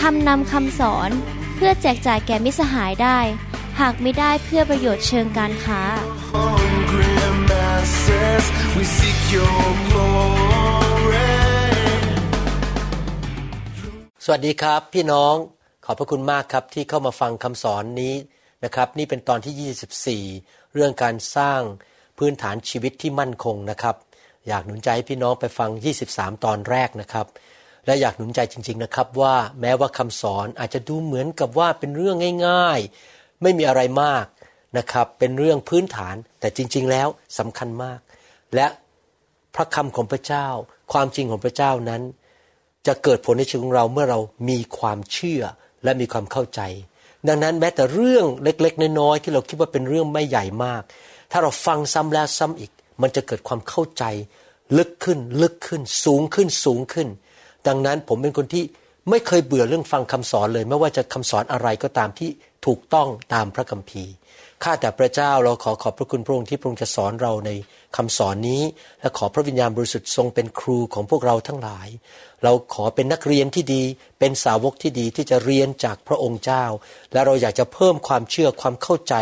ทำนำคำสอนเพื่อแจกจ่ายแก่มิสหายได้ หากไม่ได้เพื่อประโยชน์เชิงการค้า สวัสดีครับ พี่น้องขอบพระคุณมากครับที่เข้ามาฟังคำสอนนี้นะครับ นี่เป็นตอนที่ 24 เรื่องการสร้างพื้นฐานชีวิตที่มั่นคงนะครับ อยากหนุนใจให้พี่น้องไปฟัง 23 ตอนแรกนะครับ และอยากหนุนใจจริง ๆนะครับว่าแม้ว่าคำสอนอาจจะดูเหมือนกับว่าเป็นเรื่องง่าย ๆ ไม่มีอะไรมากนะครับ เป็นเรื่องพื้นฐานแต่จริง ๆ แล้วสำคัญมาก และพระคำของพระเจ้า ความจริงของพระเจ้านั้น จะเกิดผลในชีวิตของเราเมื่อเรามีความเชื่อและมีความเข้าใจ ดังนั้นแม้แต่เรื่องเล็ก ๆ น้อยๆที่เราคิดว่าเป็นเรื่องไม่ใหญ่มาก ถ้าเราฟังซ้ำแล้วซ้ำอีก มันจะเกิดความเข้าใจ ลึกขึ้นลึกขึ้นสูงขึ้นสูงขึ้น ดังนั้นผมเป็นคนที่ไม่เคยเบื่อเรื่องฟังคำสอนเลย ไม่ว่าจะคำสอนอะไรก็ตามที่ถูกต้องตามพระคัมภีร์ข้าแต่พระเจ้าเราขอขอบพระคุณพระองค์ที่พระองค์จะสอนเราในคำสอนนี้ และขอพระวิญญาณบริสุทธิ์ทรงเป็นครูของพวกเราทั้งหลาย เราขอเป็นนักเรียนที่ดี เป็นสาวกที่ดีที่จะเรียนจากพระองค์เจ้า และเราอยากจะเพิ่มความเชื่อความเข้าใจ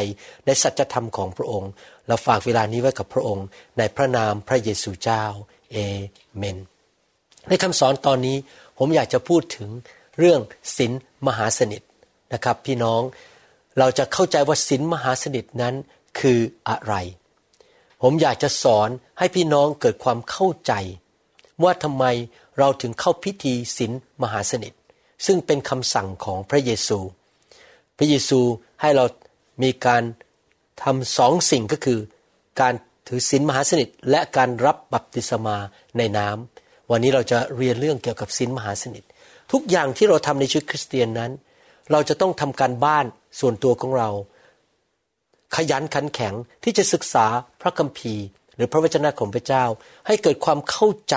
ในสัจธรรมของพระองค์ เราฝากเวลานี้ไว้กับพระองค์ ในพระนามพระเยซูเจ้าเอเมน ในคำสอนตอนนี้ผมอยากจะพูดถึงเรื่องศีลมหาสนิทนะครับ พี่น้องเราจะเข้าใจว่าศีลมหาสนิทนั้นคืออะไร ผมอยากจะสอนให้พี่น้องเกิดความเข้าใจ ว่าทำไมเราถึงเข้าพิธีศีลมหาสนิท ซึ่งเป็นคำสั่งของพระเยซู พระเยซูให้เรามีการทำสองสิ่งก็คือ การถือศีลมหาสนิทและการรับบัพติศมาในน้ำ วันนี้เราจะเรียนเรื่องเกี่ยวกับศีลมหาสนิท ทุกอย่างที่เราทำในชีวิตคริสเตียนนั้น เราจะต้องทำการบ้านส่วนตัวของเรา ขยันขันแข็งที่จะศึกษาพระคัมภีร์ หรือพระวจนะของพระเจ้า ให้เกิดความเข้าใจ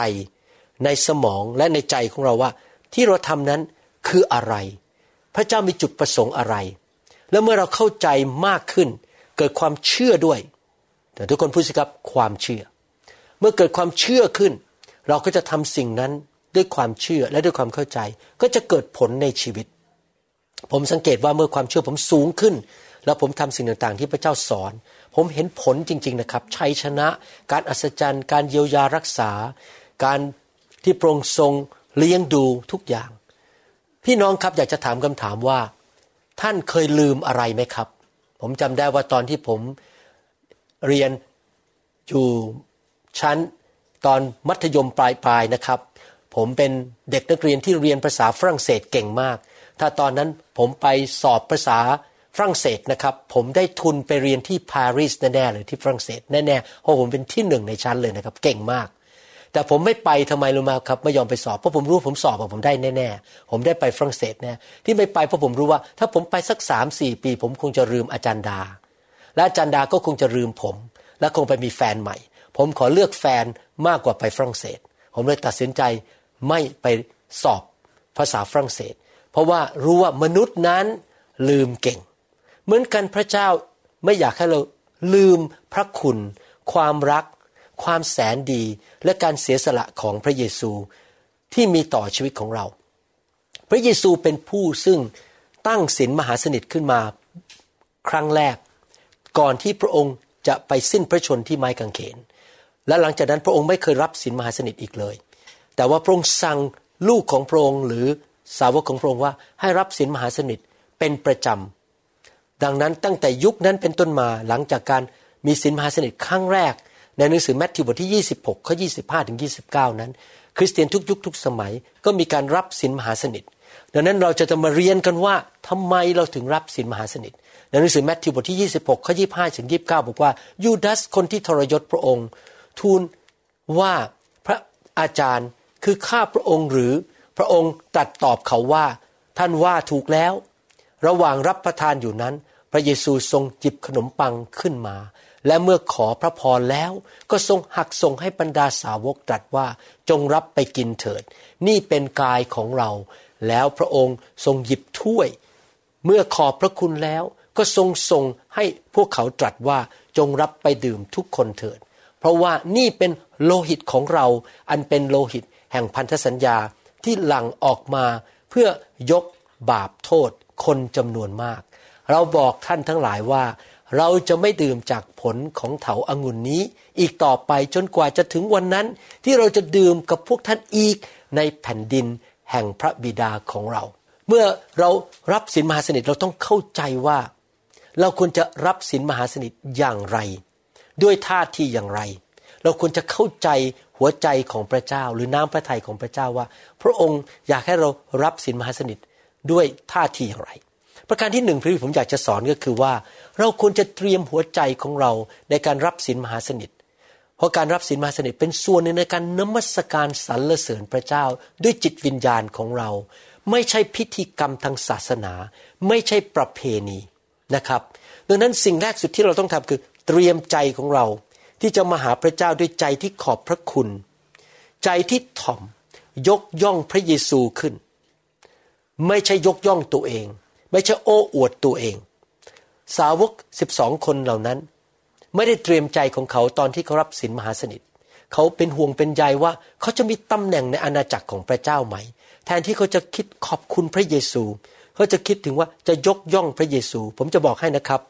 ในสมองและในใจของเราว่า ที่เราทำนั้นคืออะไร พระเจ้ามีจุดประสงค์อะไร แล้วเมื่อเราเข้าใจมากขึ้น เกิดความเชื่อด้วยแต่ทุกคนพูดสิครับความเชื่อ เมื่อเกิดความเชื่อขึ้น เราก็จะทำสิ่งนั้นด้วยความเชื่อและด้วยความเข้าใจ ก็จะเกิดผลในชีวิต ผมสังเกตว่าเมื่อความเชื่อผมสูงขึ้น แล้วผมทำสิ่งต่างๆ ที่พระเจ้าสอน ผมเห็นผลจริง ๆนะครับ ชัยชนะ การอัศจรรย์ การเยียวยารักษา การที่พระองทรงเลี้ยงดูทุกอย่าง พี่น้องครับอยากจะถามคำถามว่า ท่านเคยลืมอะไรไหมครับ ผมจำได้ว่าตอนที่ผมเรียนอยู่ชั้น ตอนมัธยมปลายๆนะครับ ผมเป็นเด็กนักเรียนที่เรียนภาษาฝรั่งเศสเก่งมาก ถ้าตอนนั้นผมไปสอบภาษาฝรั่งเศสนะครับ ผมได้ทุนไปเรียนที่ปารีสแน่ๆเลยที่ฝรั่งเศสแน่ๆเพราะผมเป็นที่หนึ่งในชั้นเลยนะครับ เก่งมาก แต่ผมไม่ไปทำไมรู้ไหมครับไม่ยอมไปสอบเพราะผมรู้ผมสอบผมได้แน่ๆผมได้ไปฝรั่งเศสแน่ที่ไม่ไปเพราะผมรู้ว่า ถ้าผมไปสักสามสี่ปี ผมคงจะลืมอาจารย์ดา และอาจารย์ดาก็คงจะลืมผม และคงไปมีแฟนใหม่ ผมขอเลือกแฟนมากกว่าไปฝรั่งเศส ผมเลยตัดสินใจไม่ไปสอบภาษาฝรั่งเศส เพราะว่ารู้ว่ามนุษย์นั้นลืมเก่ง เหมือนกันพระเจ้าไม่อยากให้เราลืมพระคุณ ความรัก ความแสนดี และการเสียสละของพระเยซูที่มีต่อชีวิตของเรา พระเยซูเป็นผู้ซึ่งตั้งศีลมหาสนิทขึ้นมาครั้งแรก ก่อนที่พระองค์จะไปสิ้นพระชนที่ไม้กางเขน และหลังจากนั้นพระองค์ไม่เคยรับศีลมหาสนิทอีกเลย แต่ว่าพระองค์สั่งลูกของพระองค์หรือสาวกของพระองค์ว่าให้รับศีลมหาสนิทเป็นประจำดังนั้นตั้งแต่ยุคนั้นเป็นต้นมาหลังจากการมีศีลมหาสนิทครั้งแรก ในหนังสือแมทธิวบทที่ 26ข้อ25ถึง29 นั้น คริสเตียนทุกยุคทุกสมัยก็มีการรับศีลมหาสนิท ดังนั้นเราจะจะมาเรียนกันว่าทำไมเราถึงรับศีลมหาสนิทในหนังสือแมทธิวบทที่ 26ข้อ25ถึง29 บอกว่ายูดาสคนที่ทรยศพระองค์ ทูลว่าพระอาจารย์คือข้าพระองค์หรือพระองค์ตรัสตอบเขาว่า ท่านว่าถูกแล้ว ระหว่างรับประทานอยู่นั้น พระเยซูทรงจิบขนมปังขึ้นมา และเมื่อขอพระพรแล้ว ก็ทรงหักส่งให้บรรดาสาวกตรัสว่าจงรับไปกินเถิด นี่เป็นกายของเรา แล้วพระองค์ทรงหยิบถ้วย เมื่อขอบพระคุณแล้วก็ทรงส่งให้พวกเขาตรัสว่าจงรับไปดื่มทุกคนเถิด เพราะว่านี่เป็นโลหิตของเราอันเป็นโลหิตแห่งพันธสัญญาที่หลั่งออกมาเพื่อยกบาปโทษคนจำนวนมาก เราบอกท่านทั้งหลายว่า เราจะไม่ดื่มจากผลของเถาอางุ่นนี้ อีกต่อไปจนกว่าจะถึงวันนั้น ที่เราจะดื่มกับพวกท่านอีกในแผ่นดินแห่งพระบิดาของเรา เมื่อเรารับสินมหาสนิทเราต้องเข้าใจว่า เราควรจะรับสินมหาสนิทอย่างไร ด้วยท่าทีอย่างไร เราควรจะเข้าใจหัวใจของพระเจ้า หรือน้ำพระทัยของพระเจ้าว่า พระองค์อยากให้เรารับสินมหาสนิทด้วยท่าทีอย่างไร ประการที่หนึ่งที่ผมอยากจะสอนก็คือว่า เราควรจะเตรียมหัวใจของเราในการรับสินมหาสนิทเพราะการรับสินมหาสนิทเป็นส่วนหนึ่งในการนมัสการสรรเสริญพระเจ้า ด้วยจิตวิญญาณของเรา ไม่ใช่พิธีกรรมทางศาสนา ไม่ใช่ประเพณีนะครับ ดังนั้นสิ่งแรกสุดที่เราต้องทำคือ เตรียมใจของเราที่จะมาหาพระเจ้าด้วยใจที่ขอบพระคุณ ใจที่ถ่อมยกย่องพระเยซูขึ้น ไม่ใช่ยกย่องตัวเอง ไม่ใช่โอ้อวดตัวเอง สาวกสิบสองคนเหล่านั้น ไม่ได้เตรียมใจของเขาตอนที่เขารับศีลมหาสนิท เขาเป็นห่วงเป็นใยว่าเขาจะมีตำแหน่งในอาณาจักรของพระเจ้าไหม แทนที่เขาจะคิดขอบคุณพระเยซู เขาจะคิดถึงว่าจะยกย่องพระเยซู ผมจะบอกให้นะครับ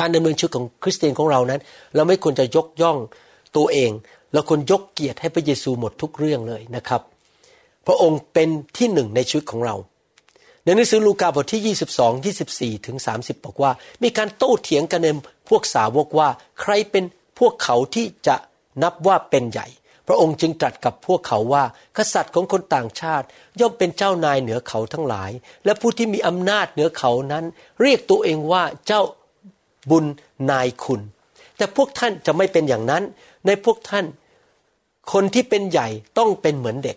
การดำเนินชีวิตของคริสเตียนของเรานั้น เราไม่ควรจะยกย่องตัวเอง เราควรยกเกียรติให้พระเยซูหมดทุกเรื่องเลยนะครับ พระองค์เป็นที่หนึ่งในชีวิตของเรา ในหนังสือลูกาบทที่ 22 24 ถึง 30 บอกว่า มีการโต้เถียงกันในพวกสาวกว่า ใครเป็นพวกเขาที่จะนับว่าเป็นใหญ่ พระองค์จึงตรัสกับพวกเขาว่า กษัตริย์ของคนต่างชาติ ย่อมเป็นเจ้านายเหนือเขาทั้งหลาย และผู้ที่มีอำนาจเหนือเขานั้น เรียกตัวเองว่าเจ้า บุญนายคุณ แต่พวกท่านจะไม่เป็นอย่างนั้น ในพวกท่าน คนที่เป็นใหญ่ต้องเป็นเหมือนเด็ก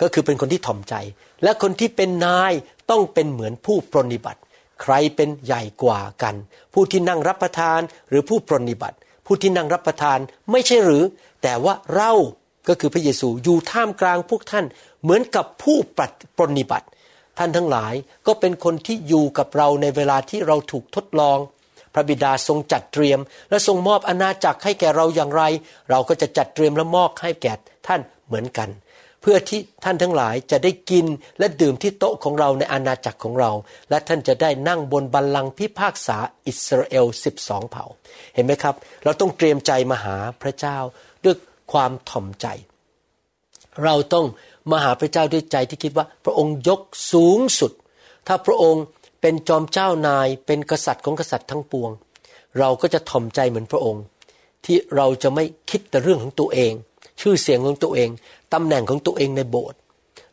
ก็คือเป็นคนที่ถ่อมใจ และคนที่เป็นนายต้องเป็นเหมือนผู้ปรนิบัติ ใครเป็นใหญ่กว่ากัน ผู้ที่นั่งรับประทานหรือผู้ปรนิบัติ ผู้ที่นั่งรับประทานไม่ใช่หรือ แต่ว่าเราก็คือพระเยซูอยู่ท่ามกลางพวกท่านเหมือนกับผู้ปรนิบัติ ท่านทั้งหลายก็เป็นคนที่อยู่กับเราในเวลาที่เราถูกทดลอง พระบิดาทรงจัดเตรียม และทรงมอบอาณาจักรให้แก่เราอย่างไร เราก็จะจัดเตรียมและมอบให้แก่ท่านเหมือนกัน เพื่อที่ท่านทั้งหลายจะได้กินและดื่มที่โต๊ะของเราในอาณาจักรของเรา และท่านจะได้นั่งบนบัลลังก์พิพากษาอิสราเอลสิบสองเผ่า เห็นไหมครับ เราต้องเตรียมใจมาหาพระเจ้าด้วยความถ่อมใจ เราต้องมาหาพระเจ้าด้วยใจที่คิดว่า พระองค์ยกสูงสุด ถ้าพระองค์ เป็นจอมเจ้านายเป็นกษัตริย์ของกษัตริย์ทั้งปวง เราก็จะถ่อมใจเหมือนพระองค์ ที่เราจะไม่คิดแต่เรื่องของตัวเอง ชื่อเสียงของตัวเองตำแหน่งของตัวเองในโบสถ์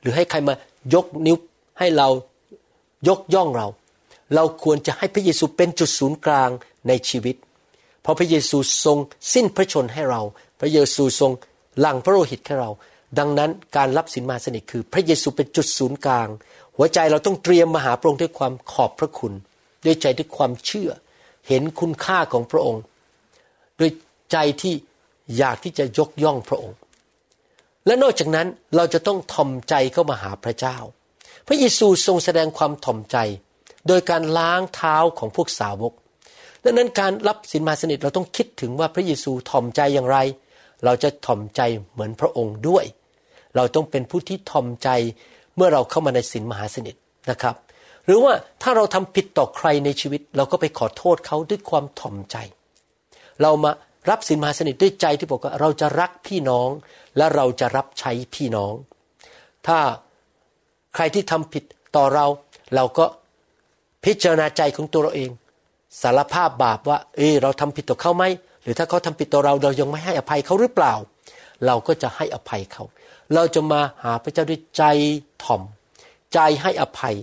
หรือให้ใครมายกนิ้วให้เรายกย่องเรา เราควรจะให้พระเยซูเป็นจุดศูนย์กลางในชีวิต เพราะพระเยซูทรงสิ้นพระชนให้เรา พระเยซูทรงหลั่งพระโลหิตให้เรา ดังนั้นการรับสินมาสนิทคือ พระเยซูเป็นจุดศูนย์กลาง หัวใจเราต้องเตรียมมาหาพระองค์ด้วยความขอบพระคุณ ด้วยใจด้วยความเชื่อ เห็นคุณค่าของพระองค์ ด้วยใจที่อยากที่จะยกย่องพระองค์ และนอกจากนั้นเราจะต้องทอมใจเข้ามาหาพระเจ้า พระเยซูทรงแสดงความถ่อมใจ โดยการล้างเท้าของพวกสาวก ดังนั้นการรับสินมาสนิทเราต้องคิดถึงว่าพระเยซูถ่อมใจอย่างไร เราจะถ่อมใจเหมือนพระองค์ด้วย เราต้องเป็นผู้ที่ถ่อมใจ มื่อเราเข้ามาในสินมหาสนิทนะครับ หรือว่าถ้าเราทำผิดต่อใครในชีวิต เราก็ไปขอโทษเขาด้วยความถ่อมใจ เรามารับสินมหาสนิทด้วยใจที่บอกว่าเราจะรักพี่น้อง และเราจะรับใช้พี่น้อง ถ้าใครที่ทำผิดต่อเรา เราก็พิจารณาใจของตัวเราเอง สารภาพบาปว่า เออเราทำผิดต่อเขาไหมหรือถ้าเขาทำผิดต่อเราเรายังไม่ให้อภัยเขาหรือเปล่า เราก็จะให้อภัยเขา เราจะมาหาพระเจ้าด้วยใจถ่อม ใจให้อภัย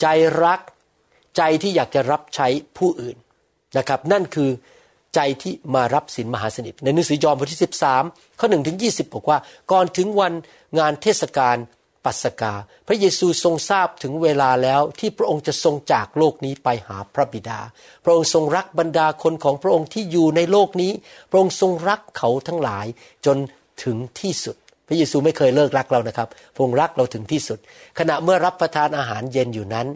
ใจรัก ใจที่อยากจะรับใช้ผู้อื่นนะครับ นั่นคือใจที่มารับศีลมหาสนิท ในหนังสือยอห์นบทที่ 13 ข้อ1ถึง20 บอกว่า ก่อนถึงวันงานเทศกาลปัสกา พระเยซูทรงทราบถึงเวลาแล้วที่พระองค์จะทรงจากโลกนี้ไปหาพระบิดา พระองค์ทรงรักบรรดาคนของพระองค์ที่อยู่ในโลกนี้ พระองค์ทรงรักเขาทั้งหลายจนถึงที่สุด พระเยซูไม่เคยเลิกรักเรานะครับพงรักเราถึงที่สุด ขณะเมื่อรับประทานอาหารเย็นอยู่นั้น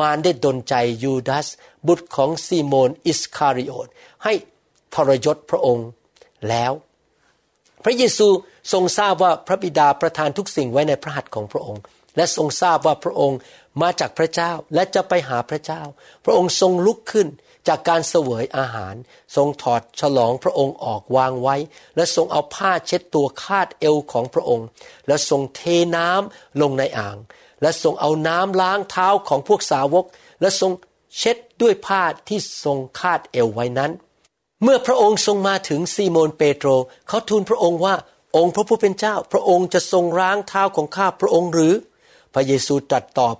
มารได้ดนใจยูดาสบุตรของซีโมนอิสคาริโอตให้ทรยศพระองค์แล้ว พระเยซูทรงทราบว่าพระบิดาประทานทุกสิ่งไว้ในพระหัตถ์ของพระองค์ และทรงทราบว่าพระองค์มาจากพระเจ้าและจะไปหาพระเจ้า พระองค์ทรงลุกขึ้น จากการเสวยอาหาร ทรงถอดฉลองพระองค์ออกวางไว้ และทรงเอาผ้าเช็ดตัวคาดเอวของพระองค์ และทรงเทน้ำลงในอ่าง และทรงเอาน้ำล้างเท้าของพวกสาวก และทรงเช็ดด้วยผ้าที่ทรงคาดเอวไว้นั้น เมื่อพระองค์ทรงมาถึงซีโมนเปโตร เขาทูลพระองค์ว่าองค์พระผู้เป็นเจ้า พระองค์จะทรงล้างเท้าของข้าพระองค์หรือ พระเยซูตรัสตอบ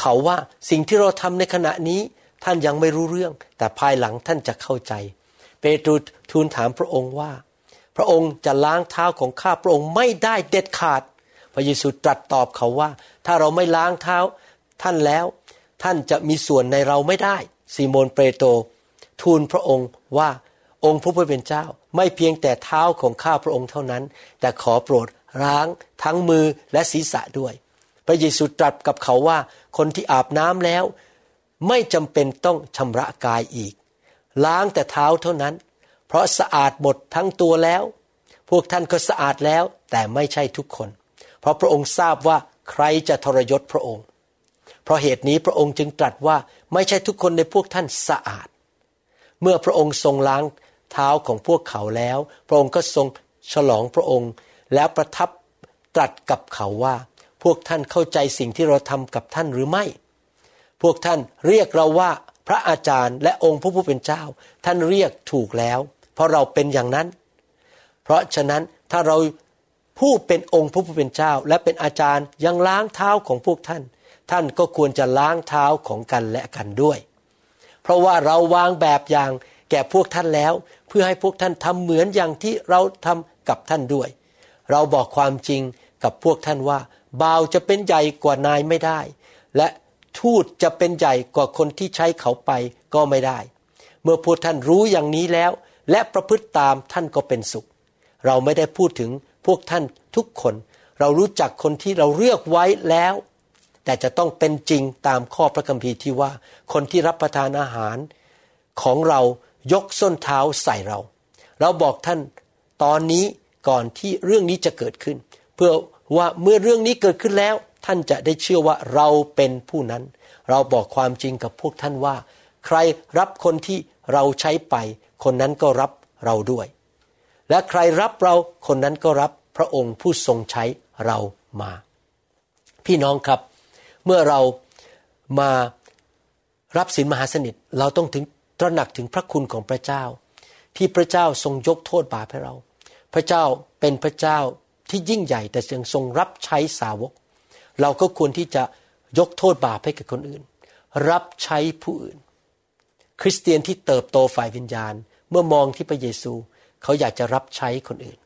เขาว่าสิ่งที่เราทำในขณะนี้ ท่านยังไม่รู้เรื่อง แต่ภายหลังท่านจะเข้าใจ เปโตรทูลถามพระองค์ว่า พระองค์จะล้างเท้าของข้าพระองค์ไม่ได้เด็ดขาด พระเยซูตรัสตอบเขาว่า ถ้าเราไม่ล้างเท้าท่านแล้ว ท่านจะมีส่วนในเราไม่ได้ซีโมนเปโตรทูลพระองค์ว่าองค์พระผู้เป็นเจ้า ไม่เพียงแต่เท้าของข้าพระองค์เท่านั้น แต่ขอโปรดล้างทั้งมือและศีรษะด้วย พระเยซูตรัสกับเขาว่าคนที่อาบน้ำแล้ว ไม่จำเป็นต้องชำระกายอีก ล้างแต่เท้าเท่านั้น เพราะสะอาดหมดทั้งตัวแล้ว พวกท่านก็สะอาดแล้วแต่ไม่ใช่ทุกคน เพราะพระองค์ทราบว่าใครจะทรยศพระองค์ เพราะเหตุนี้พระองค์จึงตรัสว่าไม่ใช่ทุกคนในพวกท่านสะอาด เมื่อพระองค์ทรงล้างเท้าของพวกเขาแล้ว พระองค์ก็ทรงฉลองพระองค์ แล้วประทับตรัสกับเขาว่า พวกท่านเข้าใจสิ่งที่เราทำกับท่านหรือไม่ พวกท่านเรียกเราว่าพระอาจารย์และองค์พระผู้เป็นเจ้า ท่านเรียกถูกแล้ว เพราะเราเป็นอย่างนั้น เพราะฉะนั้นถ้าเราผู้เป็นองค์พระผู้เป็นเจ้า และเป็นอาจารย์ยังล้างเท้าของพวกท่าน ท่านก็ควรจะล้างเท้าของกันและกันด้วย เพราะว่าเราวางแบบอย่างแก่พวกท่านแล้ว เพื่อให้พวกท่านทำเหมือนอย่างที่เราทำกับท่านด้วย เราบอกความจริงกับพวกท่านว่าบ่าวจะเป็นใหญ่กว่านายไม่ได้ และ ทูตจะเป็นใหญ่กว่าคนที่ใช้เขาไปก็ไม่ได้ เมื่อพวกท่านรู้อย่างนี้แล้ว และประพฤติตามท่านก็เป็นสุข เราไม่ได้พูดถึงพวกท่านทุกคน เรารู้จักคนที่เราเลือกไว้แล้ว แต่จะต้องเป็นจริงตามข้อพระคัมภีร์ที่ว่า คนที่รับประทานอาหาร ของเรายกส้นเท้าใส่เรา เราบอกท่านตอนนี้ก่อนที่เรื่องนี้จะเกิดขึ้น เพื่อว่าเมื่อเรื่องนี้เกิดขึ้นแล้ว ท่านจะได้เชื่อว่าเราเป็นผู้นั้น เราบอกความจริงกับพวกท่านว่า ใครรับคนที่เราใช้ไป คนนั้นก็รับเราด้วย และใครรับเราคนนั้นก็รับพระองค์ผู้ทรงใช้เรามา พี่น้องครับ เมื่อเรามารับศีลมหาสนิทเราต้องถึงตระหนักถึงพระคุณของพระเจ้า ที่พระเจ้าทรงยกโทษบาปให้เรา พระเจ้าเป็นพระเจ้าที่ยิ่งใหญ่แต่ยังทรงรับใช้สาวก เราก็ควรที่จะยกโทษบาปให้กับคนอื่น รับใช้ผู้อื่น คริสเตียนที่เติบโตฝ่ายวิญญาณ เมื่อมองที่พระเยซู เขาอยากจะรับใช้คนอื่น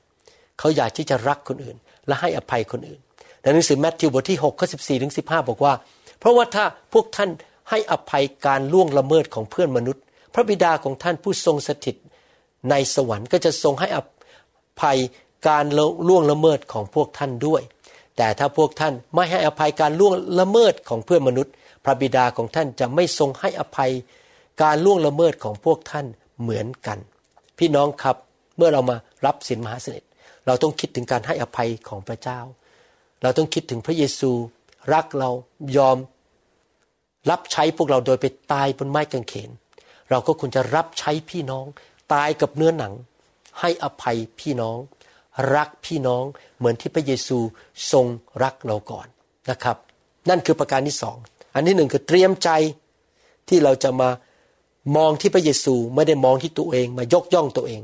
เขาอยากที่จะรักคนอื่น และให้อภัยคนอื่นในหนังสือแมทธิวบทที่6ข้อ14ถึง15 บอกว่า เพราะว่าถ้าพวกท่านให้อภัยการล่วงละเมิดของเพื่อนมนุษย์ พระบิดาของท่านผู้ทรงสถิตในสวรรค์ก็จะทรงให้อภัยการล่วงละเมิดของพวกท่านด้วย แต่ถ้าพวกท่านไม่ให้อภัยการล่วงละเมิดของเพื่อนมนุษย์ พระบิดาของท่านจะไม่ทรงให้อภัยการล่วงละเมิดของพวกท่านเหมือนกัน พี่น้องครับเมื่อเรามารับสินมหาสนิทเราต้องคิดถึงการให้อภัยของพระเจ้า เราต้องคิดถึงพระเยซูรักเรายอมรับใช้พวกเราโดยไปตายบนไม้กางเขน เราก็ควรจะรับใช้พี่น้อง ตายกับเนื้อหนัง ให้อภัยพี่น้อง รักพี่น้องเหมือนที่พระเยซูทรงรักเราก่อนนะครับ นั่นคือประการที่สองอันที่หนึ่งคือเตรียมใจที่เราจะมามองที่พระเยซูไม่ได้มองที่ตัวเอง มายกย่องตัวเอง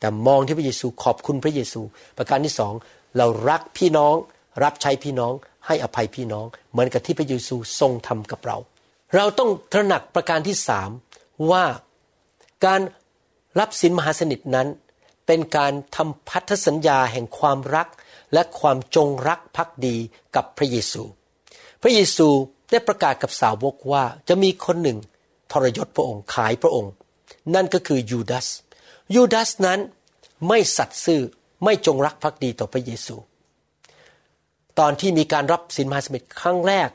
แต่มองที่พระเยซูขอบคุณพระเยซู ประการที่สองเรารักพี่น้อง รับใช้พี่น้อง ให้อภัยพี่น้อง เหมือนกับที่พระเยซูทรงทำกับเรา เราต้องตระหนักประการที่สามว่าการรับสินมหาสนิทนั้น เป็นการทำพันธสัญญาแห่งความรัก และความจงรักภักดีกับพระเยซู พระเยซูได้ประกาศกับสาวกว่าจะมีคนหนึ่งทรยศพระองค์ขายพระองค์ นั่นก็คือยูดาสยูดาสนั้นไม่สัตย์ซื่อไม่จงรักภักดีต่อพระเยซู ตอนที่มีการรับสินมหาสนิทครั้งแรก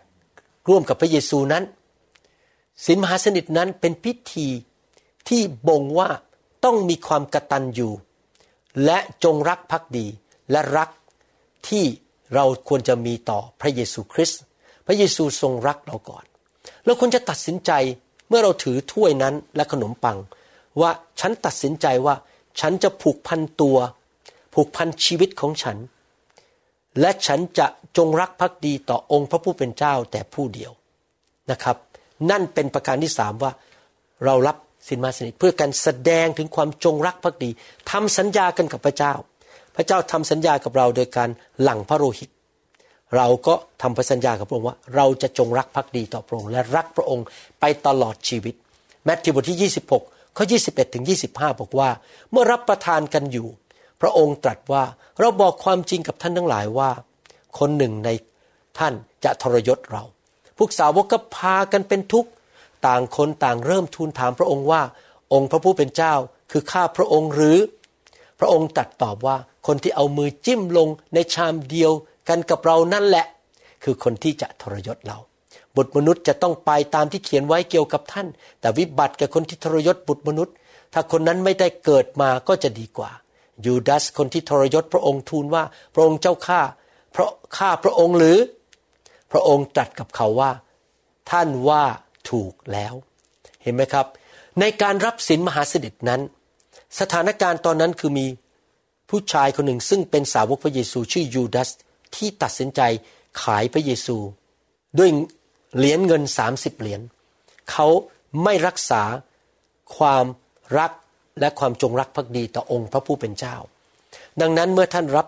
ร่วมกับพระเยซูนั้น สินมหาสนิทนั้นเป็นพิธีที่บ่งว่าต้องมีความกระตัญญู และจงรักภักดีและรักที่เราควรจะมีต่อพระเยซูคริสต์พระเยซูทรงรักเราก่อน เราควรจะตัดสินใจเมื่อเราถือถ้วยนั้นและขนมปัง ว่าฉันตัดสินใจว่าฉันจะผูกพันตัว ผูกพันชีวิตของฉัน และฉันจะจงรักภักดีต่อองค์พระผู้เป็นเจ้าแต่ผู้เดียวนะครับ นั่นเป็นประการที่สามว่าเรารับ สินมาสนิทเพื่อการแสดงถึงความจงรักภักดีทำสัญญากันกับพระเจ้า พระเจ้าทำสัญญากับเราโดยการหลั่งพระโลหิต เราก็ทำพระสัญญากับพระองค์ว่า เราจะจงรักภักดีต่อพระองค์และรักพระองค์ไปตลอดชีวิตแมทธิวบทที่ 26ข้อ21ถึง25 บอกว่า เมื่อรับประทานกันอยู่ พระองค์ตรัสว่าเราบอกความจริงกับท่านทั้งหลายว่า คนหนึ่งในท่านจะทรยศเรา พวกสาวกก็พากันเป็นทุกข์ ต่างคนต่างเริ่มทูลถามพระองค์ว่า องค์พระผู้เป็นเจ้าคือข้าพระองค์หรือ พระองค์ตรัสตอบว่าคนที่เอามือจิ้มลงในชามเดียวกันกับเรานั่นแหละ คือคนที่จะทรยศเรา บุตรมนุษย์จะต้องไปตามที่เขียนไว้เกี่ยวกับท่าน แต่วิบัติกับคนที่ทรยศบุตรมนุษย์ ถ้าคนนั้นไม่ได้เกิดมาก็จะดีกว่า ยูดาสคนที่ทรยศพระองค์ทูลว่า พระองค์เจ้าข้าเพราะข้าพระองค์หรือ พระองค์ตรัสกับเขาว่า ท่านว่า ถูกแล้ว เห็นไหมครับ ในการรับสินมหาสนิทนั้น สถานการณ์ตอนนั้นคือมีผู้ชายคนหนึ่งซึ่งเป็นสาวกพระเยซูชื่อยูดาสที่ตัดสินใจขายพระเยซู ด้วยเหรียญเงิน 30 เหรียญเขาไม่รักษาความรักและความจงรักภักดีต่อองค์พระผู้เป็นเจ้า ดังนั้นเมื่อท่านรับ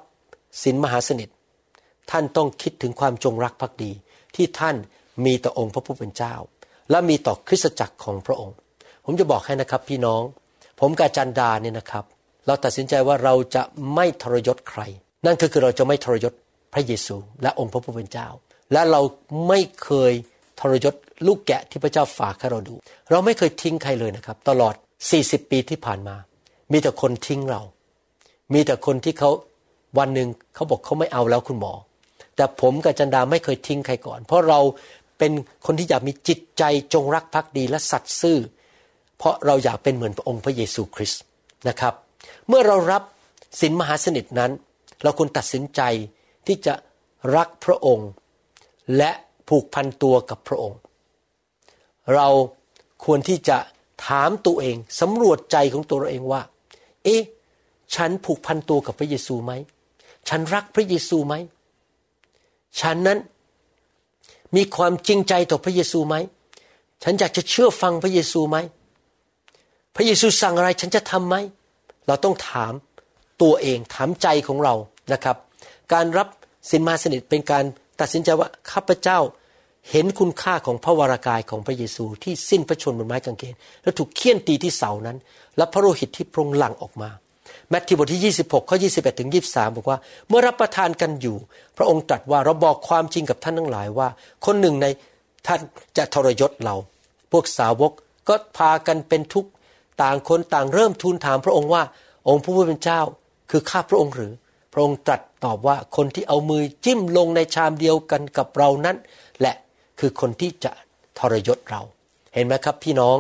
สินมหาสนิท ท่านต้องคิดถึงความจงรักภักดีที่ท่านมีต่อองค์พระผู้เป็นเจ้า และมีต่อคริสตจักรของพระองค์ ผมจะบอกให้นะครับพี่น้อง ผมกาจันดาเนี่ยนะครับ เราตัดสินใจว่าเราจะไม่ทรยศใคร นั่นก็คือเราจะไม่ทรยศพระเยซูและองค์พระผู้เป็นเจ้า และเราไม่เคยทรยศลูกแกะที่พระเจ้าฝากให้เราดู เราไม่เคยทิ้งใครเลยนะครับ ตลอด 40 ปีที่ผ่านมา มีแต่คนทิ้งเรา มีแต่คนที่เขาวันหนึ่งเขาบอกเขาไม่เอาแล้วคุณหมอ แต่ผมกับจันดาไม่เคยทิ้งใครก่อน เพราะเรา เป็นคนที่อยากมีจิตใจจงรักภักดีและสัตย์ซื่อ เพราะเราอยากเป็นเหมือนพระองค์พระเยซูคริสต์นะครับ เมื่อเรารับสินมหาสนิทนั้น เราควรตัดสินใจที่จะรักพระองค์ และผูกพันตัวกับพระองค์ เราควรที่จะถามตัวเองสำรวจใจของตัวเราเองว่า เอ๊ะฉันผูกพันตัวกับพระเยซูไหม ฉันรักพระเยซูไหม ฉันนั้น มีความจริงใจต่อพระเยซูไหม ฉันอยากจะเชื่อฟังพระเยซูไหม พระเยซูสั่งอะไรฉันจะทำไหม เราต้องถามตัวเองถามใจของเรานะครับ การรับสินมาสนิทเป็นการตัดสินใจว่าข้าพเจ้าเห็นคุณค่าของพระวรากายของพระเยซูที่สิ้นพระชนม์บนไม้กางเขนแล้วถูกเคี่ยนตีที่เสานั้น และพระโลหิตที่พรงหลั่งออกมา แมทธิวบทที่ 26 ข้อ 21 ถึง 23 บอกว่า เมื่อรับประทานกันอยู่ พระองค์ตรัสว่าเราบอกความจริงกับท่านทั้งหลายว่า คนหนึ่งในท่านจะทรยศเรา พวกสาวกก็พากันเป็นทุกข์ต่างคนต่างเริ่มทูลถามพระองค์ว่าองค์ผู้เป็นเจ้า คือข้าพระองค์หรือ พระองค์ตรัสตอบว่าคนที่เอามือจิ้มลงในชามเดียวกันกับเรานั้นแหละคือคนที่จะทรยศเรา เห็นไหมครับพี่น้อง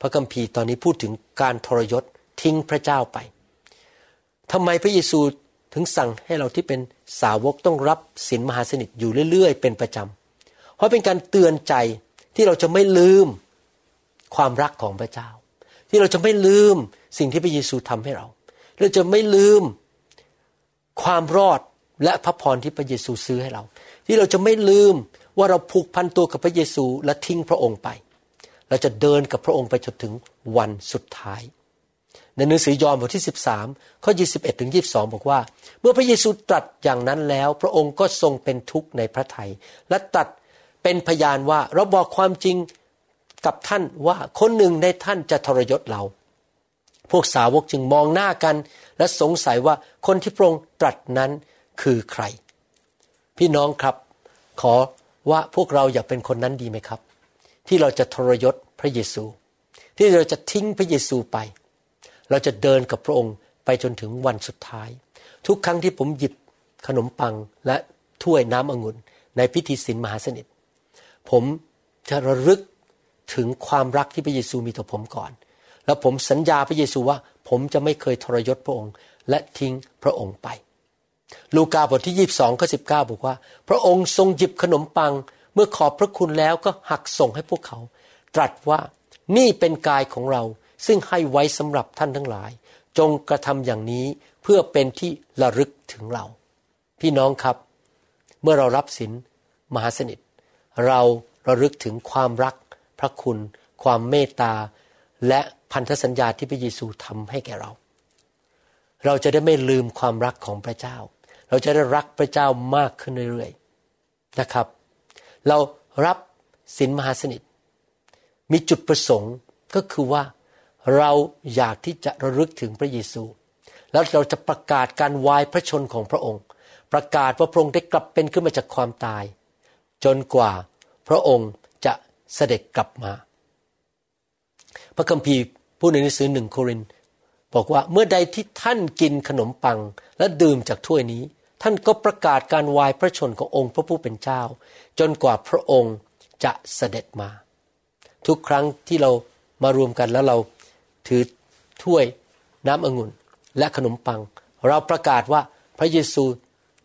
พระคัมภีร์ตอนนี้พูดถึงการทรยศทิ้งพระเจ้าไป ทำไมพระเยซูถึงสั่งให้เราที่เป็นสาวกต้องรับศีลมหาสนิทอยู่เรื่อยๆ เป็นประจำ เพราะเป็นการเตือนใจที่เราจะไม่ลืมความรักของพระเจ้า ที่เราจะไม่ลืมสิ่งที่พระเยซูทำให้เรา เราจะไม่ลืมความรอดและพระพรที่พระเยซูซื้อให้เรา ที่เราจะไม่ลืมว่าเราผูกพันตัวกับพระเยซูและทิ้งพระองค์ไป เราจะเดินกับพระองค์ไปจนถึงวันสุดท้าย ในหนังสือยอห์นบทที่ 13 ข้อ 21 ถึง 22 บอกว่า เมื่อพระเยซูตรัสอย่างนั้นแล้ว พระองค์ก็ทรงเป็นทุกข์ในพระทยัยและตัดเป็นพยานว่าเราบอกความจริงกับท่านว่าคนหนึ่งในท่านจะทรยศเรา พวกสาวกจึงมองหน้ากัน และสงสัยว่าคนที่พระองค์ตรัสนั้นคือใคร พี่น้องครับ ขอว่าพวกเราอยากเป็นคนนั้นดีไหมครับ ที่เราจะทรยศพระเยซู ที่เราจะทิ้งพระเยซูไป เราจะเดินกับพระองค์ไปจนถึงวันสุดท้าย ทุกครั้งที่ผมหยิบขนมปังและถ้วยน้ำองุ่น ในพิธีศีลมหาสนิท ผมจะระลึกถึงความรักที่พระเยซูมีต่อผมก่อน แล้วผมสัญญาพระเยซูว่า ผมจะไม่เคยทรยศพระองค์ และทิ้งพระองค์ไป ลูกาบทที่ 22ข้อ19 บอกว่า พระองค์ทรงหยิบขนมปัง เมื่อขอบพระคุณแล้วก็หักส่งให้พวกเขา ตรัสว่านี่เป็นกายของเรา ซึ่งให้ไว้สำหรับท่านทั้งหลาย จงกระทำอย่างนี้เพื่อเป็นที่ระลึกถึงเรา พี่น้องครับ เมื่อเรารับศีลมหาสนิท เราระลึกถึงความรัก พระคุณ ความเมตตา และพันธสัญญาที่พระเยซูทำให้แก่เรา เราจะได้ไม่ลืมความรักของพระเจ้า เราจะได้รักพระเจ้ามากขึ้นเรื่อยๆนะครับ เรารับศีลมหาสนิท มีจุดประสงค์ก็คือว่า เราอยากที่จะระลึกถึงพระเยซู แล้วเราจะประกาศการวายพระชนของพระองค์ ประกาศว่าพระองค์ได้กลับเป็นขึ้นมาจากความตาย จนกว่าพระองค์จะเสด็จกลับมา พระคัมภีร์พูดในหนังสือหนึ่งโครินบอกว่าเมื่อใดที่ท่านกินขนมปังและดื่มจากถ้วยนี้ ท่านก็ประกาศการวายพระชนขององค์พระผู้เป็นเจ้า จนกว่าพระองค์จะเสด็จมา ทุกครั้งที่เรามารวมกันแล้วเรา ถือถ้วยน้ำองุ่นและขนมปัง เราประกาศว่าพระเยซู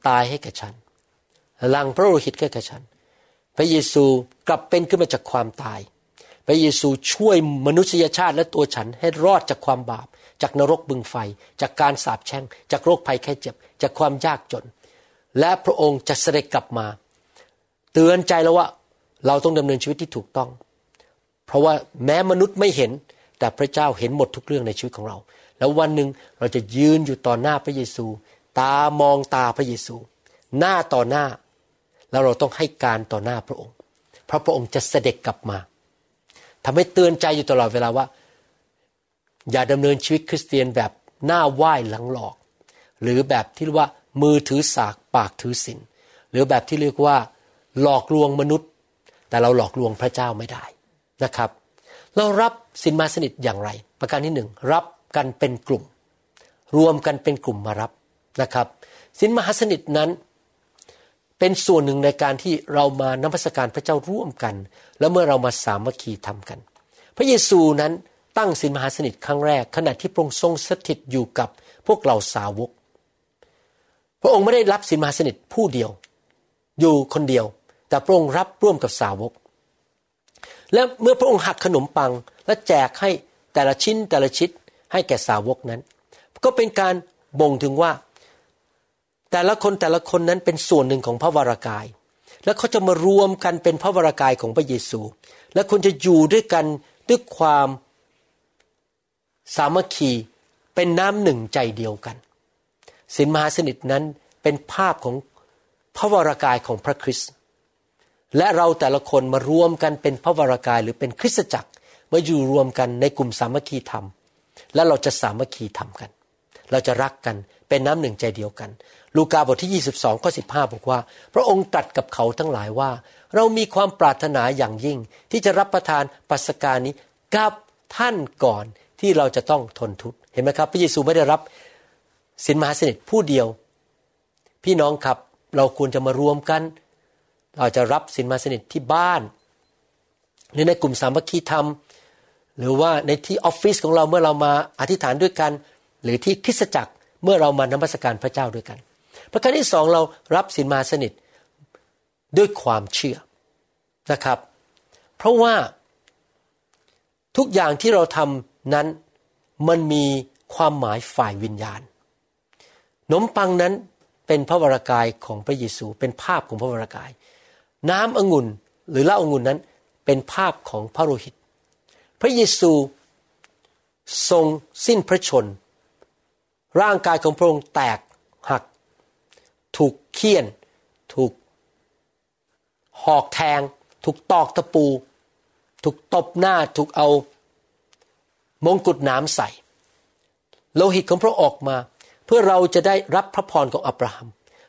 ตายให้แก่ฉันลังพระโลหิตให้แก่ฉัน พระเยซูกลับเป็นขึ้นมาจากความตาย พระเยซูช่วยมนุษยชาติและตัวฉันให้รอดจากความบาป จากนรกบึงไฟ จากการสาปแช่ง จากโรคภัยแค่เจ็บ จากความยากจน และพระองค์จะเสด็จกลับมา เตือนใจแล้วว่าเราต้องดำเนินชีวิตที่ถูกต้อง เพราะว่าแม้มนุษย์ไม่เห็น แต่พระเจ้าเห็นหมดทุกเรื่องในชีวิตของเรา แล้ววันหนึ่งเราจะยืนอยู่ต่อหน้าพระเยซู ตามองตาพระเยซู หน้าต่อหน้า แล้วเราต้องให้การต่อหน้าพระองค์ เพราะพระองค์จะเสด็จกลับมาทำให้เตือนใจอยู่ตลอดเวลาว่า อย่าดำเนินชีวิตคริสเตียนแบบหน้าไหว้หลังหลอก หรือแบบที่เรียกว่ามือถือสากปากถือศีลหรือแบบที่เรียกว่า หลอกลวงมนุษย์ แต่เราหลอกลวงพระเจ้าไม่ได้นะครับ เรารับสินมาสนิทอย่างไร ประการที่หนึ่งรับกันเป็นกลุ่ม รวมกันเป็นกลุ่มมารับนะครับ สินมหาสนิทนั้น เป็นส่วนหนึ่งในการที่เรามานมัสการพระเจ้าร่วมกัน แล้วเมื่อเรามาสามัคคีทำกัน พระเยซูนั้นตั้งสินมหาสนิทครั้งแรก ขณะที่พระองค์ทรงสถิตอยู่กับพวกเราสาวก พระองค์ไม่ได้รับสินมหาสนิทผู้เดียว อยู่คนเดียว แต่พระองค์รับร่วมกับสาวก และเมื่อพระองค์หักขนมปัง และแจกให้แต่ละชิ้นแต่ละชิ้นให้แก่สาวกนั้น ก็เป็นการบ่งถึงว่า แต่ละคนแต่ละคนนั้นเป็นส่วนหนึ่งของพระวรากาย และเขาจะมารวมกันเป็นพระวรากายของพระเยซู และคุณจะอยู่ด้วยกันด้วยความสามัคคีเป็นน้ำหนึ่งใจเดียวกันสินมหาสนิทนั้นเป็นภาพของพระวรากายของพระคริสต์ และเราแต่ละคนมารวมกันเป็นพระวรากายหรือเป็นคริสตจักรมาอยู่รวมกันในกลุ่มสามัคคีธรรม และเราจะสามัคคีธรรมกัน เราจะรักกันเป็นน้ำหนึ่งใจเดียวกัน ลูกาบทที่ 22ข้อ15 บอกว่า พระองค์ตรัสกับเขาทั้งหลายว่า เรามีความปรารถนาอย่างยิ่ง ที่จะรับประทานปัสกานี้กับท่านก่อนที่เราจะต้องทนทุกข์เห็นไหมครับ พระเยซูไม่ได้รับสินมหาสนิทผู้เดียว พี่น้องครับเราควรจะมารวมกัน เราจะรับสินมาสนิทที่บ้าน หรือในกลุ่มสามัคคีธรรม หรือว่าในที่ออฟฟิศของเราเมื่อเรามาอธิษฐานด้วยกัน หรือที่คริสตจักรเมื่อเรามานมัสการพระเจ้าด้วยกัน ประการที่สองเรารับสินมาสนิทด้วยความเชื่อนะครับ เพราะว่าทุกอย่างที่เราทำนั้นมันมีความหมายฝ่ายวิญญาณขนมปังนั้นเป็นพระวรากายของพระเยซู เป็นภาพของพระวรากาย น้ำองุ่นหรือเหล้าองุ่นนั้นเป็นภาพของพระโลหิต พระเยซูทรงสิ้นพระชน ร่างกายของพระองค์แตกหัก ถูกเคี่ยน ถูกหอกแทง ถูกตอกตะปู ถูกตบหน้า ถูกเอามงกุฎน้ำใส่ โลหิตของพระออกมา เพื่อเราจะได้รับพระพรของอับราฮัม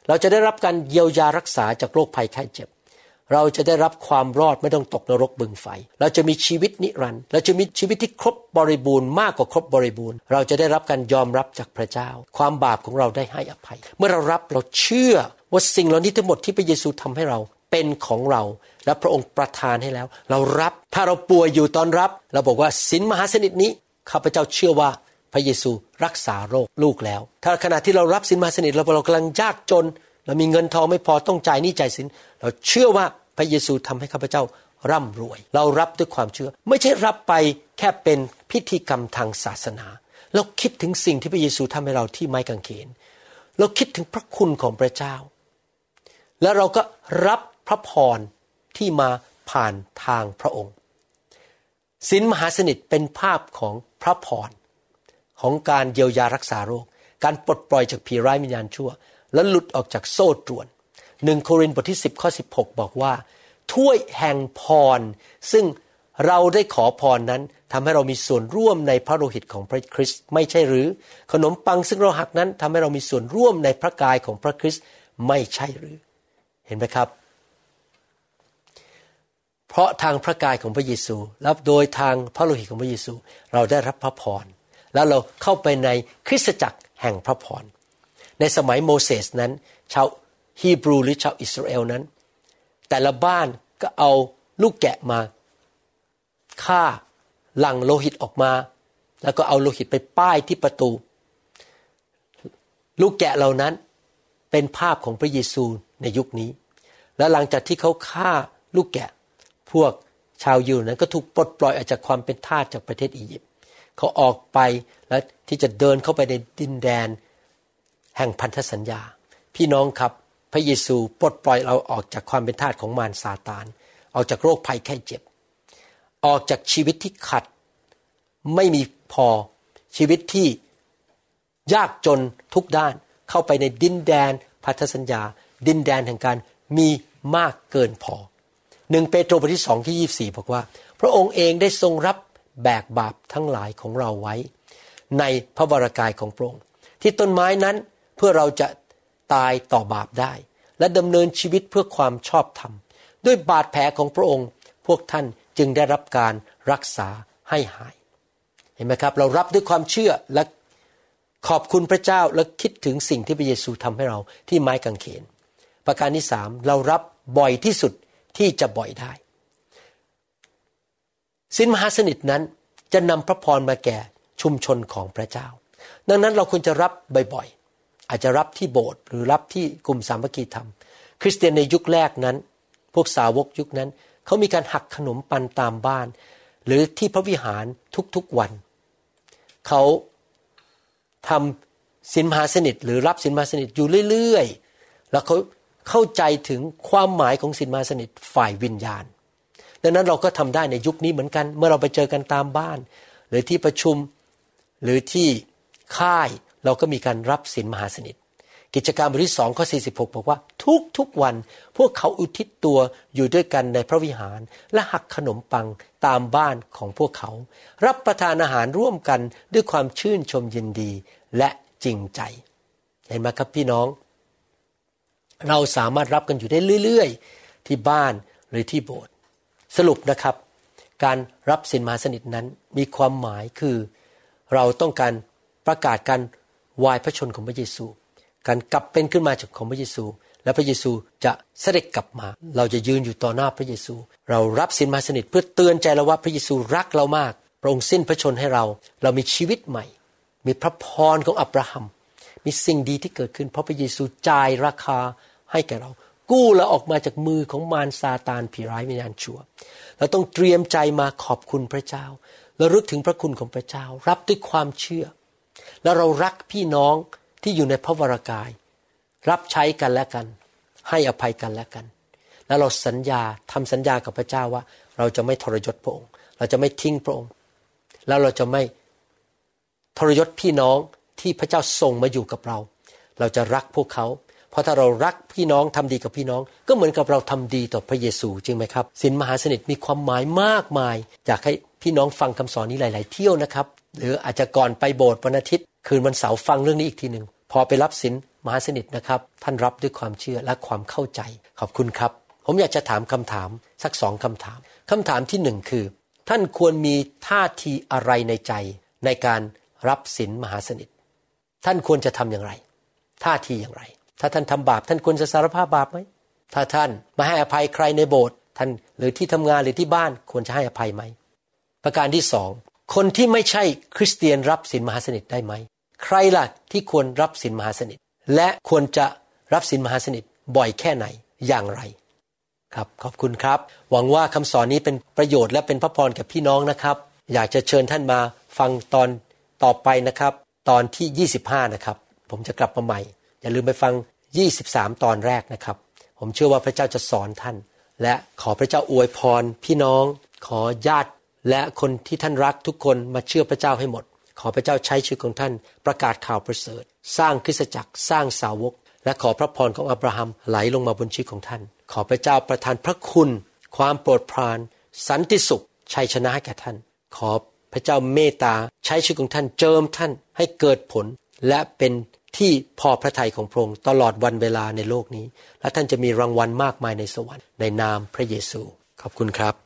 เราจะได้รับการเยียวยารักษาจากโรคภัยไข้เจ็บ เราจะได้รับความรอดไม่ต้องตกนรกบึงไฟ เราจะมีชีวิตนิรันดร์เราจะมีชีวิตที่ครบบริบูรณ์มากกว่าครบบริบูรณ์ เราจะได้รับการยอมรับจากพระเจ้า ความบาปของเราได้ให้อภัย เมื่อเรารับเราเชื่อว่าสิ่งเหล่านี้ทั้งหมดที่พระเยซูทำให้เราเป็นของเรา และพระองค์ประทานให้แล้ว เรารับถ้าเราป่วยอยู่ตอนรับ เราบอกว่าสินมหาสนิทนี้ข้าพเจ้าเชื่อว่าพระเยซูรักษาโรคลูกแล้ว ถ้าขณะที่เรารับสินมหาสนิทเราเรากำลังยากจน เรามีเงินทองไม่พอต้องจ่ายหนี้จ่ายสิน เราเชื่อว่าพระเยซูทำให้ข้าพเจ้าร่ำรวย เรารับด้วยความเชื่อ ไม่ใช่รับไปแค่เป็นพิธีกรรมทางศาสนา เราคิดถึงสิ่งที่พระเยซูทำให้เราที่ไม้กางเขน เราคิดถึงพระคุณของพระเจ้า แล้วเราก็รับพระพรที่มาผ่านทางพระองค์สินมหาสนิทเป็นภาพของพระพรของการเยียวยารักษาโรค การปลดปล่อยจากผีร้ายวิญญาณชั่ว และหลุดออกจากโซ่ตรวนหนึ่งโครินธ์บทที่10ข้อ16 บอกว่า ถ้วยแห่งพร ซึ่งเราได้ขอพรนั้นทำให้เรามีส่วนร่วมในพระโลหิตของพระคริสต์ไม่ใช่หรือ ขนมปังซึ่งเราหักนั้นทำให้เรามีส่วนร่วมในพระกายของพระคริสต์ไม่ใช่หรือ เห็นไหมครับ เพราะทางพระกายของพระเยซูและโดยทางพระโลหิตของพระเยซู เราได้รับพระพรแล้วเราเข้าไปในคริสตจักรแห่งพระพร ในสมัยโมเสสนั้น ชาวฮีบรูหรือชาวอิสราเอลนั้น แต่ละบ้านก็เอาลูกแกะมาฆ่าหลั่งโลหิตออกมา แล้วก็เอาโลหิตไปป้ายที่ประตู ลูกแกะเหล่านั้นเป็นภาพของพระเยซูในยุคนี้ และหลังจากที่เขาฆ่าลูกแกะ พวกชาวยิวนั้นก็ถูกปลดปล่อยออกจากความเป็นทาสจากประเทศอียิปต์เขาออกไปแล้วที่จะเดินเข้าไปในดินแดน แห่งพันธสัญญา พี่น้องครับพระเยซูปลดปล่อยเราออกจากความเป็นทาสของมารซาตาน ออกจากโรคภัยแค่เจ็บ ออกจากชีวิตที่ขัด ไม่มีพอชีวิตที่ยากจนทุกด้านเข้าไปในดินแดนพันธสัญญา ดินแดนแห่งการมีมากเกินพอหนึ่งเปโตรบทที่สองที่ยี่สี่บอกว่า พระองค์เองได้ทรงรับแบกบาปทั้งหลายของเราไว้ ในพระวรากายของพระองค์ที่ต้นไม้นั้น เพื่อเราจะตายต่อบาปได้ และดำเนินชีวิตเพื่อความชอบธรรม ด้วยบาดแผลของพระองค์ พวกท่านจึงได้รับการรักษาให้หาย เห็นไหมครับ เรารับด้วยความเชื่อและขอบคุณพระเจ้าและคิดถึงสิ่งที่พระเยซูทำให้เราที่ไม้กางเขน ประการที่สามเรารับบ่อยที่สุดที่จะบ่อยได้สินมหาสนิทนั้นจะนำพระพรมาแก่ชุมชนของพระเจ้า ดังนั้นเราควรจะรับบ่อย อาจจะรับที่โบสถ์หรือรับที่กลุ่มสามัคคีธรรม คริสเตียนในยุคแรกนั้น พวกสาวกยุคนั้น เขามีการหักขนมปันตามบ้าน หรือที่พระวิหารทุกๆวัน เขาทำสินมหาสนิทหรือรับสินมหาสนิทอยู่เรื่อยๆ แล้วเขาเข้าใจถึงความหมายของสินมหาสนิทฝ่ายวิญญาณ ดังนั้นเราก็ทำได้ในยุคนี้เหมือนกัน เมื่อเราไปเจอกันตามบ้าน หรือที่ประชุมหรือที่ค่าย เราก็มีการรับสินมหาสนิท กิจการบทที่สองข้อ46 บอกว่าทุกทุกวันพวกเขาอุทิศตัวอยู่ด้วยกันในพระวิหาร และหักขนมปังตามบ้านของพวกเขา รับประทานอาหารร่วมกันด้วยความชื่นชมยินดีและจริงใจ เห็นไหมครับพี่น้อง เราสามารถรับกันอยู่ได้เรื่อย ๆ ที่บ้านหรือที่โบสถ์สรุปนะครับ การรับสินมหาสนิทนั้นมีความหมายคือ เราต้องการประกาศการ วายพระชนของพระเยซู การกลับเป็นขึ้นมาจากของพระเยซู และพระเยซูจะเสด็จกลับมา เราจะยืนอยู่ต่อหน้าพระเยซู เรารับสินมาสนิทเพื่อเตือนใจเราว่าพระเยซูรักเรามากพระองค์สิ้นพระชนให้เรา เรามีชีวิตใหม่ มีพระพรของอับราฮัม มีสิ่งดีที่เกิดขึ้น เพราะพระเยซูจ่ายราคาให้แก่เรา กู้เราออกมาจากมือของมารซาตานผีร้ายวิญญาณชั่ว เราต้องเตรียมใจมาขอบคุณพระเจ้าเราลึกถึงพระคุณของพระเจ้า รับด้วยความเชื่อ แล้วเรารักพี่น้องที่อยู่ในพระวรากาย รับใช้กันและกัน ให้อภัยกันและกัน แล้วเราสัญญาทำสัญญากับพระเจ้าว่า เราจะไม่ทรยศพระองค์ เราจะไม่ทิ้งพระองค์ แล้วเราจะไม่ทรยศพี่น้องที่พระเจ้าส่งมาอยู่กับเรา เราจะรักพวกเขา เพราะถ้าเรารักพี่น้องทำดีกับพี่น้อง ก็เหมือนกับเราทำดีต่อพระเยซูจริงไหมครับสินมหาสนิทมีความหมายมากมายอยากให้พี่น้องฟังคำสอนนี้หลาย ๆ เที่ยวนะครับ หรืออาจจะก่อนไปโบสถ์วันอาทิตย์ คืนวันเสาร์ฟังเรื่องนี้อีกทีหนึ่งพอไปรับสินมหาสนิทนะครับ ท่านรับด้วยความเชื่อและความเข้าใจ ขอบคุณครับ ผมอยากจะถามคำถามสักสองคำถามคำถามที่หนึ่งคือ ท่านควรมีท่าทีอะไรในใจ ในการรับศีลมหาสนิท ท่านควรจะทำอย่างไร ท่าทีอย่างไร ถ้าท่านทำบาป ท่านควรจะสารภาพบาปไหมถ้าท่านมาให้อภัยใครในโบสถ์ท่านหรือที่ทำงานหรือที่บ้านควรจะให้อภัยไหม ประการที่สองคนที่ไม่ใช่คริสเตียนรับศีลมหาสนิทได้ไหม ใครล่ะที่ควรรับศีลมหาสนิท และควรจะรับศีลมหาสนิทบ่อยแค่ไหนอย่างไร ครับขอบคุณครับ หวังว่าคำสอนนี้เป็นประโยชน์และเป็นพระพรแกับพี่น้องนะครับ อยากจะเชิญท่านมาฟังตอนต่อไปนะครับ ตอนที่ 25 นะครับ ผมจะกลับมาใหม่ อย่าลืมไปฟัง 23 ตอนแรกนะครับ ผมเชื่อว่าพระเจ้าจะสอนท่าน และขอพระเจ้าอวยพรพี่น้อง ขอญาติ และคนที่ท่านรักทุกคนมาเชื่อพระเจ้าให้หมด ขอพระเจ้าใช้ชีวิตของท่านประกาศข่าวประเสริฐ สร้างคริสตจักรสร้างสาวก และขอพระพรของอับราฮัมไหลลงมาบนชีวิตของท่าน ขอพระเจ้าประทานพระคุณ ความโปรดปราน สันติสุขชัยชนะให้แก่ท่าน ขอพระเจ้าเมตตาใช้ชีวิตของท่านเจิมท่านให้เกิดผล และเป็นที่พอพระทัยของพระองค์ตลอดวันเวลาในโลกนี้ และท่านจะมีรางวัลมากมายในสวรรค์ในนามพระเยซู ขอบคุณครับ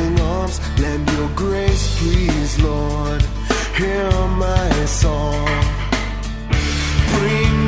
arms. Lend your grace, please, Lord. Hear my song. Bring